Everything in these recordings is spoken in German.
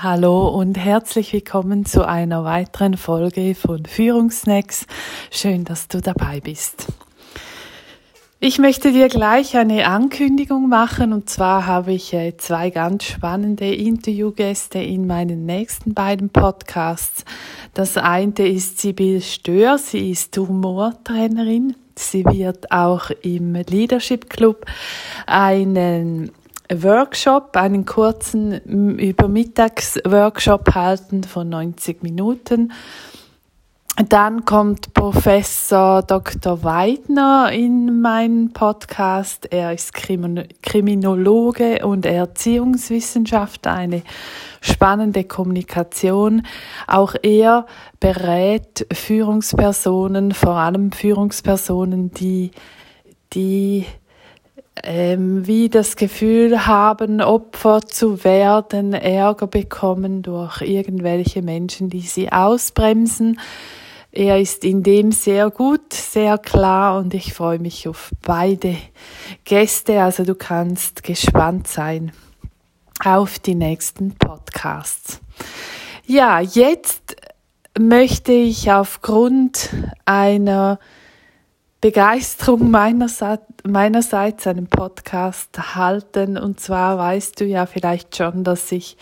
Hallo und herzlich willkommen zu einer weiteren Folge von Führungsnacks. Schön, dass du dabei bist. Ich möchte dir gleich eine Ankündigung machen und zwar habe ich äh, zwei ganz spannende Interviewgäste in meinen nächsten beiden Podcasts. Das eine ist Sibyl Stör, sie ist Humortrainerin. Sie wird auch im Leadership Club einen Workshop, einen kurzen Übermittagsworkshop halten von 90 Minuten. Dann kommt Professor Dr. Weidner in meinen Podcast. Er ist Kriminologe und Erziehungswissenschaftler, eine spannende Kommunikation. Auch er berät Führungspersonen, vor allem Führungspersonen, die, die ähm, wie das Gefühl haben, Opfer zu werden, Ärger bekommen durch irgendwelche Menschen, die sie ausbremsen. Er ist in dem sehr gut, sehr klar und ich freue mich auf beide Gäste. Also du kannst gespannt sein auf die nächsten Podcasts. Ja, jetzt möchte ich aufgrund einer Begeisterung meinerseits, meinerseits einen Podcast halten. Und zwar weißt du ja vielleicht schon, dass ich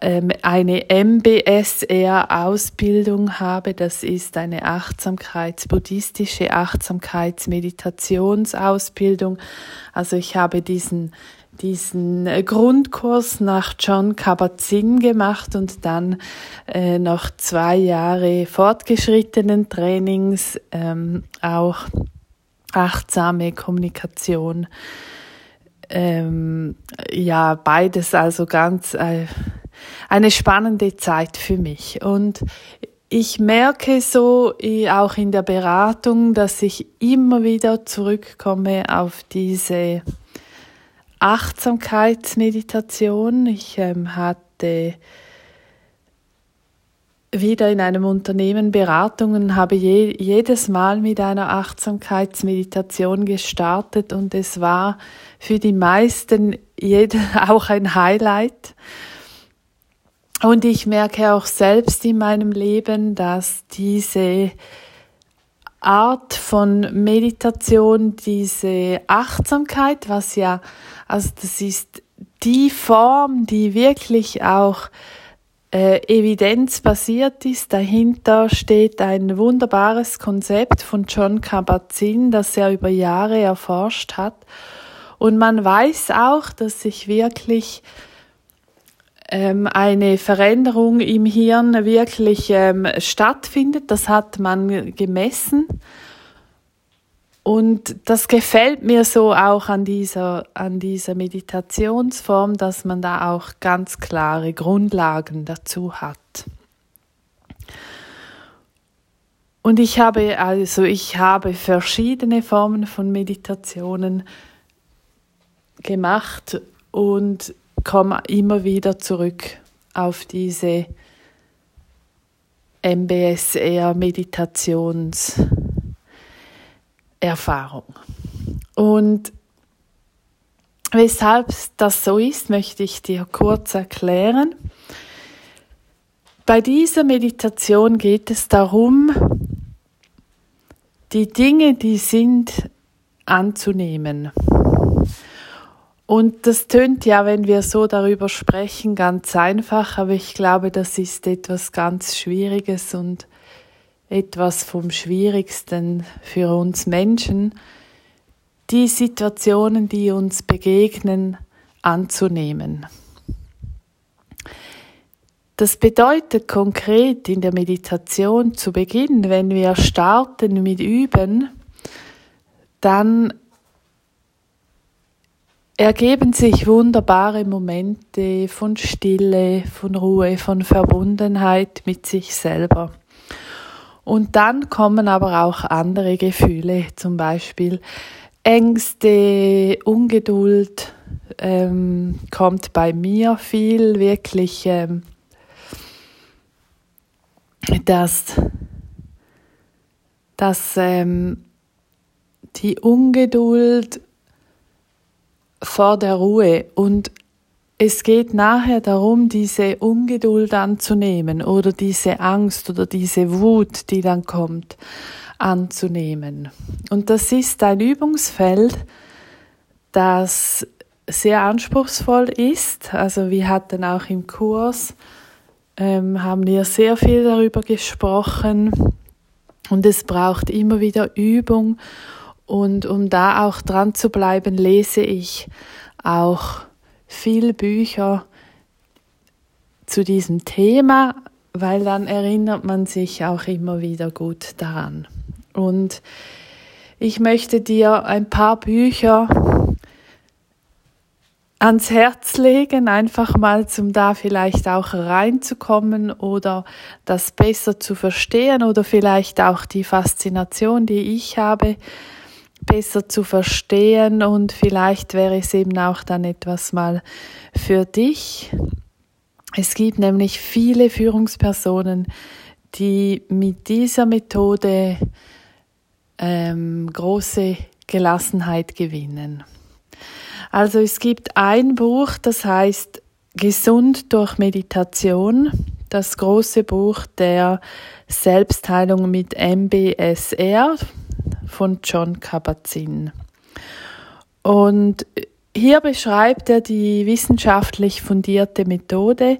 ähm, eine MBSR-Ausbildung habe. Das ist eine Achtsamkeits-, buddhistische Achtsamkeits-Meditationsausbildung. Also ich habe diesen diesen äh, Grundkurs nach John Kabat-Zinn gemacht und dann äh, noch zwei Jahre fortgeschrittenen Trainings, ähm, auch achtsame Kommunikation. Ähm, ja, beides also ganz äh, eine spannende Zeit für mich. Und ich merke so auch in der Beratung, dass ich immer wieder zurückkomme auf diese Achtsamkeitsmeditation. Ich ähm, hatte wieder in einem Unternehmen Beratungen, habe je, jedes Mal mit einer Achtsamkeitsmeditation gestartet und es war für die meisten jede, auch ein Highlight. Und ich merke auch selbst in meinem Leben, dass diese Art von Meditation, diese Achtsamkeit, was ja, also das ist die Form, die wirklich auch äh, evidenzbasiert ist. Dahinter steht ein wunderbares Konzept von John Kabat-Zinn, das er über Jahre erforscht hat. Und man weiß auch, dass sich wirklich ähm, eine Veränderung im Hirn wirklich ähm, stattfindet. Das hat man gemessen. Und das gefällt mir so auch an dieser, an dieser Meditationsform, dass man da auch ganz klare Grundlagen dazu hat. Und ich habe also, ich habe verschiedene Formen von Meditationen gemacht und komme immer wieder zurück auf diese MBSR-Meditationserfahrung. Und weshalb das so ist, möchte ich dir kurz erklären. Bei dieser Meditation geht es darum, die Dinge, die sind, anzunehmen. Und das tönt ja, wenn wir so darüber sprechen, ganz einfach, aber ich glaube, das ist etwas ganz Schwieriges und etwas vom Schwierigsten für uns Menschen, die Situationen, die uns begegnen, anzunehmen. Das bedeutet konkret in der Meditation zu Beginn, wenn wir starten mit Üben, dann ergeben sich wunderbare Momente von Stille, von Ruhe, von Verbundenheit mit sich selber. Und dann kommen aber auch andere Gefühle, zum Beispiel Ängste, Ungeduld ähm, kommt bei mir viel, wirklich, ähm, dass, dass ähm, die Ungeduld vor der Ruhe. Und es geht nachher darum, diese Ungeduld anzunehmen oder diese Angst oder diese Wut, die dann kommt, anzunehmen. Und das ist ein Übungsfeld, das sehr anspruchsvoll ist. Also wir hatten auch im Kurs, ähm, haben wir sehr viel darüber gesprochen und es braucht immer wieder Übung und um da auch dran zu bleiben, lese ich auch viele Bücher zu diesem Thema, weil dann erinnert man sich auch immer wieder gut daran. Und ich möchte dir ein paar Bücher ans Herz legen, einfach mal zum da vielleicht auch reinzukommen oder das besser zu verstehen oder vielleicht auch die Faszination, die ich habe, besser zu verstehen und vielleicht wäre es eben auch dann etwas mal für dich. Es gibt nämlich viele Führungspersonen, die mit dieser Methode ähm, große Gelassenheit gewinnen. Also es gibt ein Buch, das heißt Gesund durch Meditation, das große Buch der Selbstheilung mit MBSR von John Kabat-Zinn. Und hier beschreibt er die wissenschaftlich fundierte Methode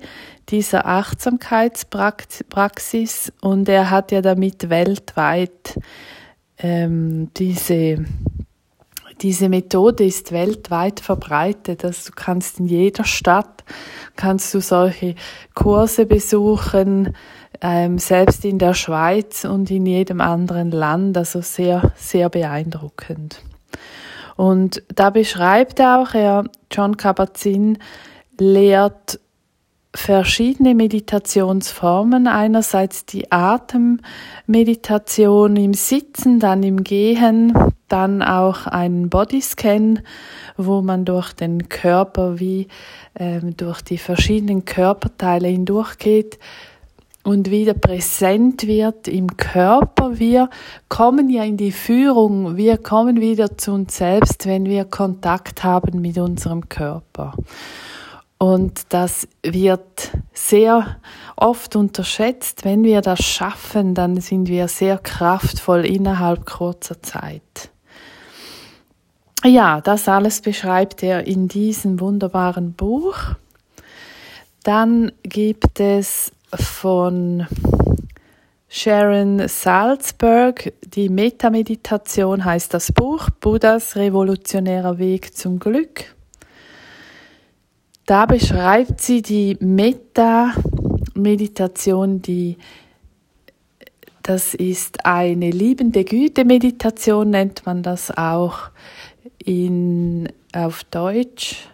dieser Achtsamkeitspraxis und er hat ja damit weltweit ähm, diese diese Methode ist weltweit verbreitet. Also du kannst in jeder Stadt kannst du solche Kurse besuchen, ähm, selbst in der Schweiz und in jedem anderen Land. Also sehr, sehr beeindruckend. Und da beschreibt auch, er, John Kabat-Zinn lehrt verschiedene Meditationsformen. Einerseits die Atemmeditation im Sitzen, dann im Gehen, dann auch einen Bodyscan, wo man durch den Körper wie ähm, durch die verschiedenen Körperteile hindurchgeht und wieder präsent wird im Körper. Wir kommen ja in die Führung, wir kommen wieder zu uns selbst, wenn wir Kontakt haben mit unserem Körper. Und das wird sehr oft unterschätzt. Wenn wir das schaffen, dann sind wir sehr kraftvoll innerhalb kurzer Zeit. Ja, das alles beschreibt er in diesem wunderbaren Buch. Dann gibt es von Sharon Salzberg die Metameditation heißt das Buch Buddhas revolutionärer Weg zum Glück. Da beschreibt sie die Metta-Meditation, die das ist eine liebende Güte-Meditation, nennt man das auch in, auf Deutsch.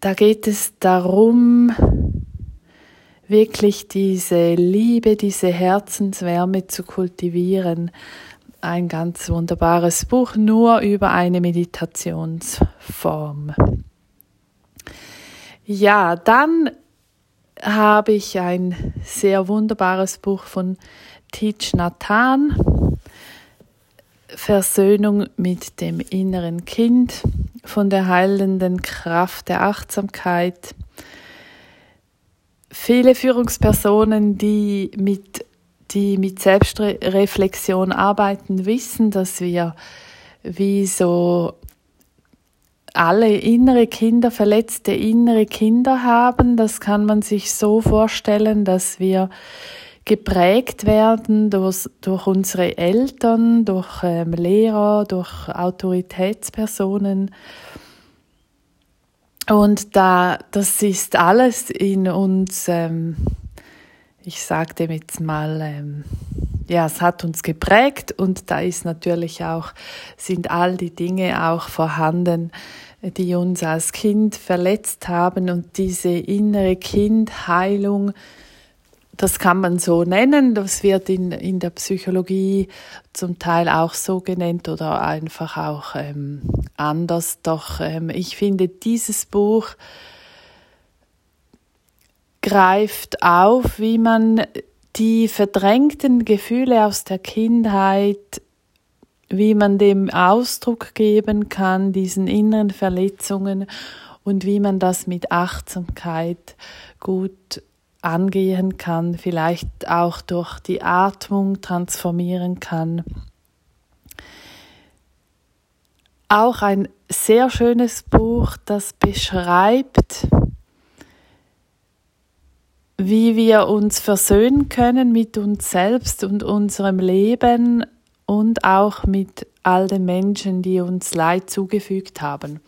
Da geht es darum, wirklich diese Liebe, diese Herzenswärme zu kultivieren, ein ganz wunderbares Buch nur über eine Meditationsform. Ja, dann habe ich ein sehr wunderbares Buch von Tich Nathan, Versöhnung mit dem inneren Kind, von der heilenden Kraft der Achtsamkeit. Viele Führungspersonen, die mit die mit Selbstreflexion arbeiten, wissen, dass wir wie so alle innere Kinder, verletzte innere Kinder haben. Das kann man sich so vorstellen, dass wir geprägt werden durch, durch unsere Eltern, durch ähm, Lehrer, durch Autoritätspersonen. Und da, das ist alles in uns ähm, ich sage dem jetzt mal, ähm, ja, es hat uns geprägt und da ist natürlich auch, sind all die Dinge auch vorhanden, die uns als Kind verletzt haben und diese innere Kindheilung, das kann man so nennen, das wird in, in der Psychologie zum Teil auch so genannt oder einfach auch ähm, anders. Doch ähm, ich finde dieses Buch greift auf, wie man die verdrängten Gefühle aus der Kindheit wie man dem Ausdruck geben kann, diesen inneren Verletzungen und wie man das mit Achtsamkeit gut angehen kann, vielleicht auch durch die Atmung transformieren kann. Auch ein sehr schönes Buch, das beschreibt, wie wir uns versöhnen können mit uns selbst und unserem Leben und auch mit all den Menschen, die uns Leid zugefügt haben.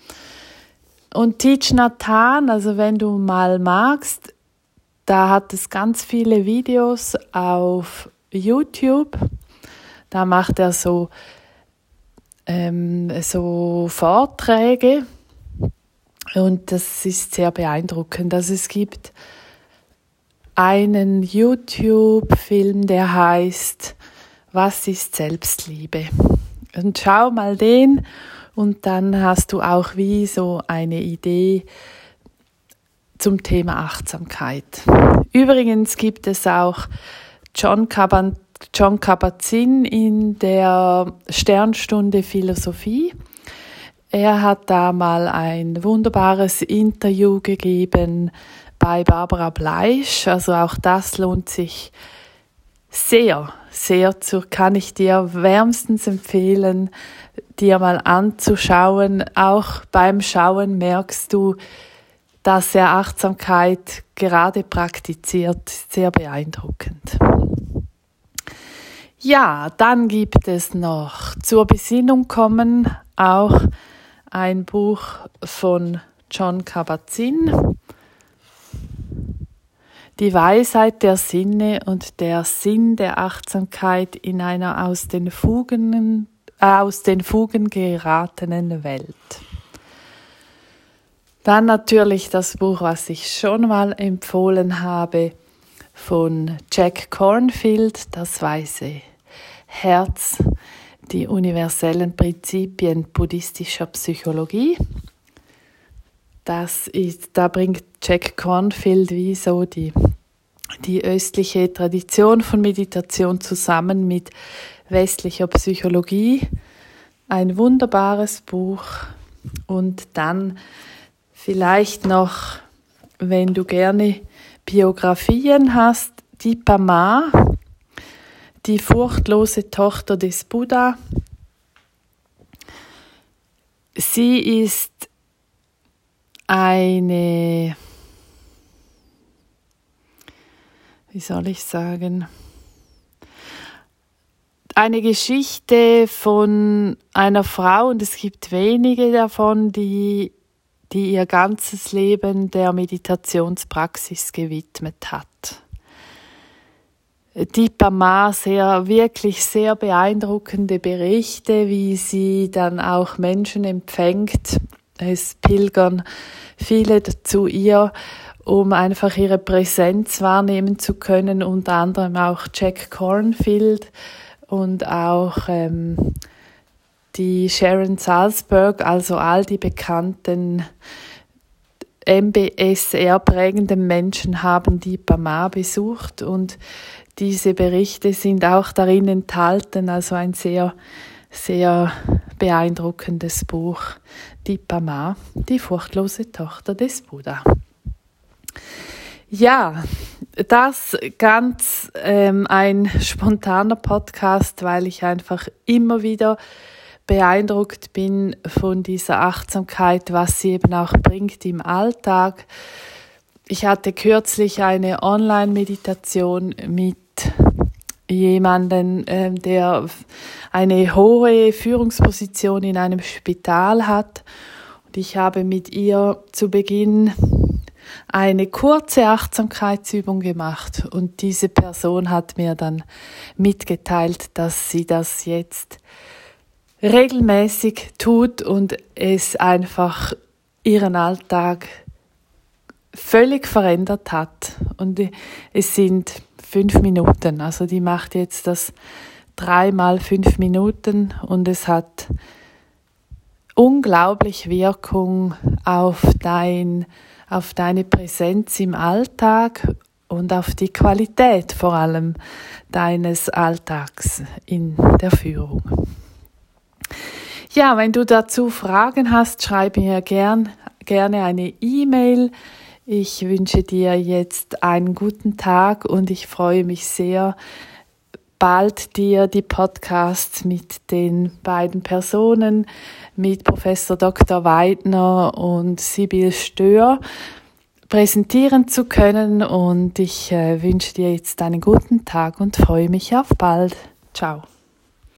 Und Teach Nathan, also wenn du mal magst, da hat es ganz viele Videos auf YouTube. Da macht er so, ähm, so Vorträge und das ist sehr beeindruckend. Also es gibt einen YouTube-Film, der heißt Was ist Selbstliebe? Und schau mal den und dann hast du auch wie so eine Idee zum Thema Achtsamkeit. Übrigens gibt es auch John Kabat John Kabat-Zinn in der Sternstunde Philosophie. Er hat da mal ein wunderbares Interview gegeben bei Barbara Bleisch. Also auch das lohnt sich sehr, sehr zu, kann ich dir wärmstens empfehlen, dir mal anzuschauen. Auch beim Schauen merkst du, dass er Achtsamkeit gerade praktiziert. Sehr beeindruckend. Ja, dann gibt es noch zur Besinnung kommen auch ein Buch von John Kabat-Zinn die Weisheit der Sinne und der Sinn der Achtsamkeit in einer aus den Fugen, äh, aus den Fugen geratenen Welt. Dann natürlich das Buch, was ich schon mal empfohlen habe, von Jack Cornfield, Das weiße Herz, die universellen Prinzipien buddhistischer Psychologie. Das ist, da bringt Jack Cornfield wie so die, die östliche Tradition von Meditation zusammen mit westlicher Psychologie. Ein wunderbares Buch. Und dann vielleicht noch, wenn du gerne Biografien hast, Dipa Ma, die furchtlose Tochter des Buddha. Sie ist eine, wie soll ich sagen, eine Geschichte von einer Frau, und es gibt wenige davon, die, die ihr ganzes Leben der Meditationspraxis gewidmet hat. Deepa Ma sehr, wirklich sehr beeindruckende Berichte, wie sie dann auch Menschen empfängt es pilgern viele zu ihr, um einfach ihre Präsenz wahrnehmen zu können, unter anderem auch Jack Cornfield und auch ähm, die Sharon Salzberg, also all die bekannten MBSR prägenden Menschen haben die Bama besucht und diese Berichte sind auch darin enthalten, also ein sehr, sehr beeindruckendes Buch, die Pama, die furchtlose Tochter des Buddha. Ja, das ganz ähm, ein spontaner Podcast, weil ich einfach immer wieder beeindruckt bin von dieser Achtsamkeit, was sie eben auch bringt im Alltag. Ich hatte kürzlich eine Online-Meditation mit jemanden, äh, der eine hohe Führungsposition in einem Spital hat. Und ich habe mit ihr zu Beginn eine kurze Achtsamkeitsübung gemacht und diese Person hat mir dann mitgeteilt, dass sie das jetzt regelmäßig tut und es einfach ihren Alltag völlig verändert hat. Und es sind fünf Minuten. Also die macht jetzt das dreimal fünf Minuten und es hat unglaublich Wirkung auf dein, auf deine Präsenz im Alltag und auf die Qualität vor allem deines Alltags in der Führung. Ja, wenn du dazu Fragen hast, schreib mir gern, gerne eine E-Mail. Ich wünsche dir jetzt einen guten Tag und ich freue mich sehr, bald dir die Podcasts mit den beiden Personen, mit Professor Dr. Weidner und Sibyl Stör, präsentieren zu können. Und ich äh, wünsche dir jetzt einen guten Tag und freue mich auf bald. Ciao.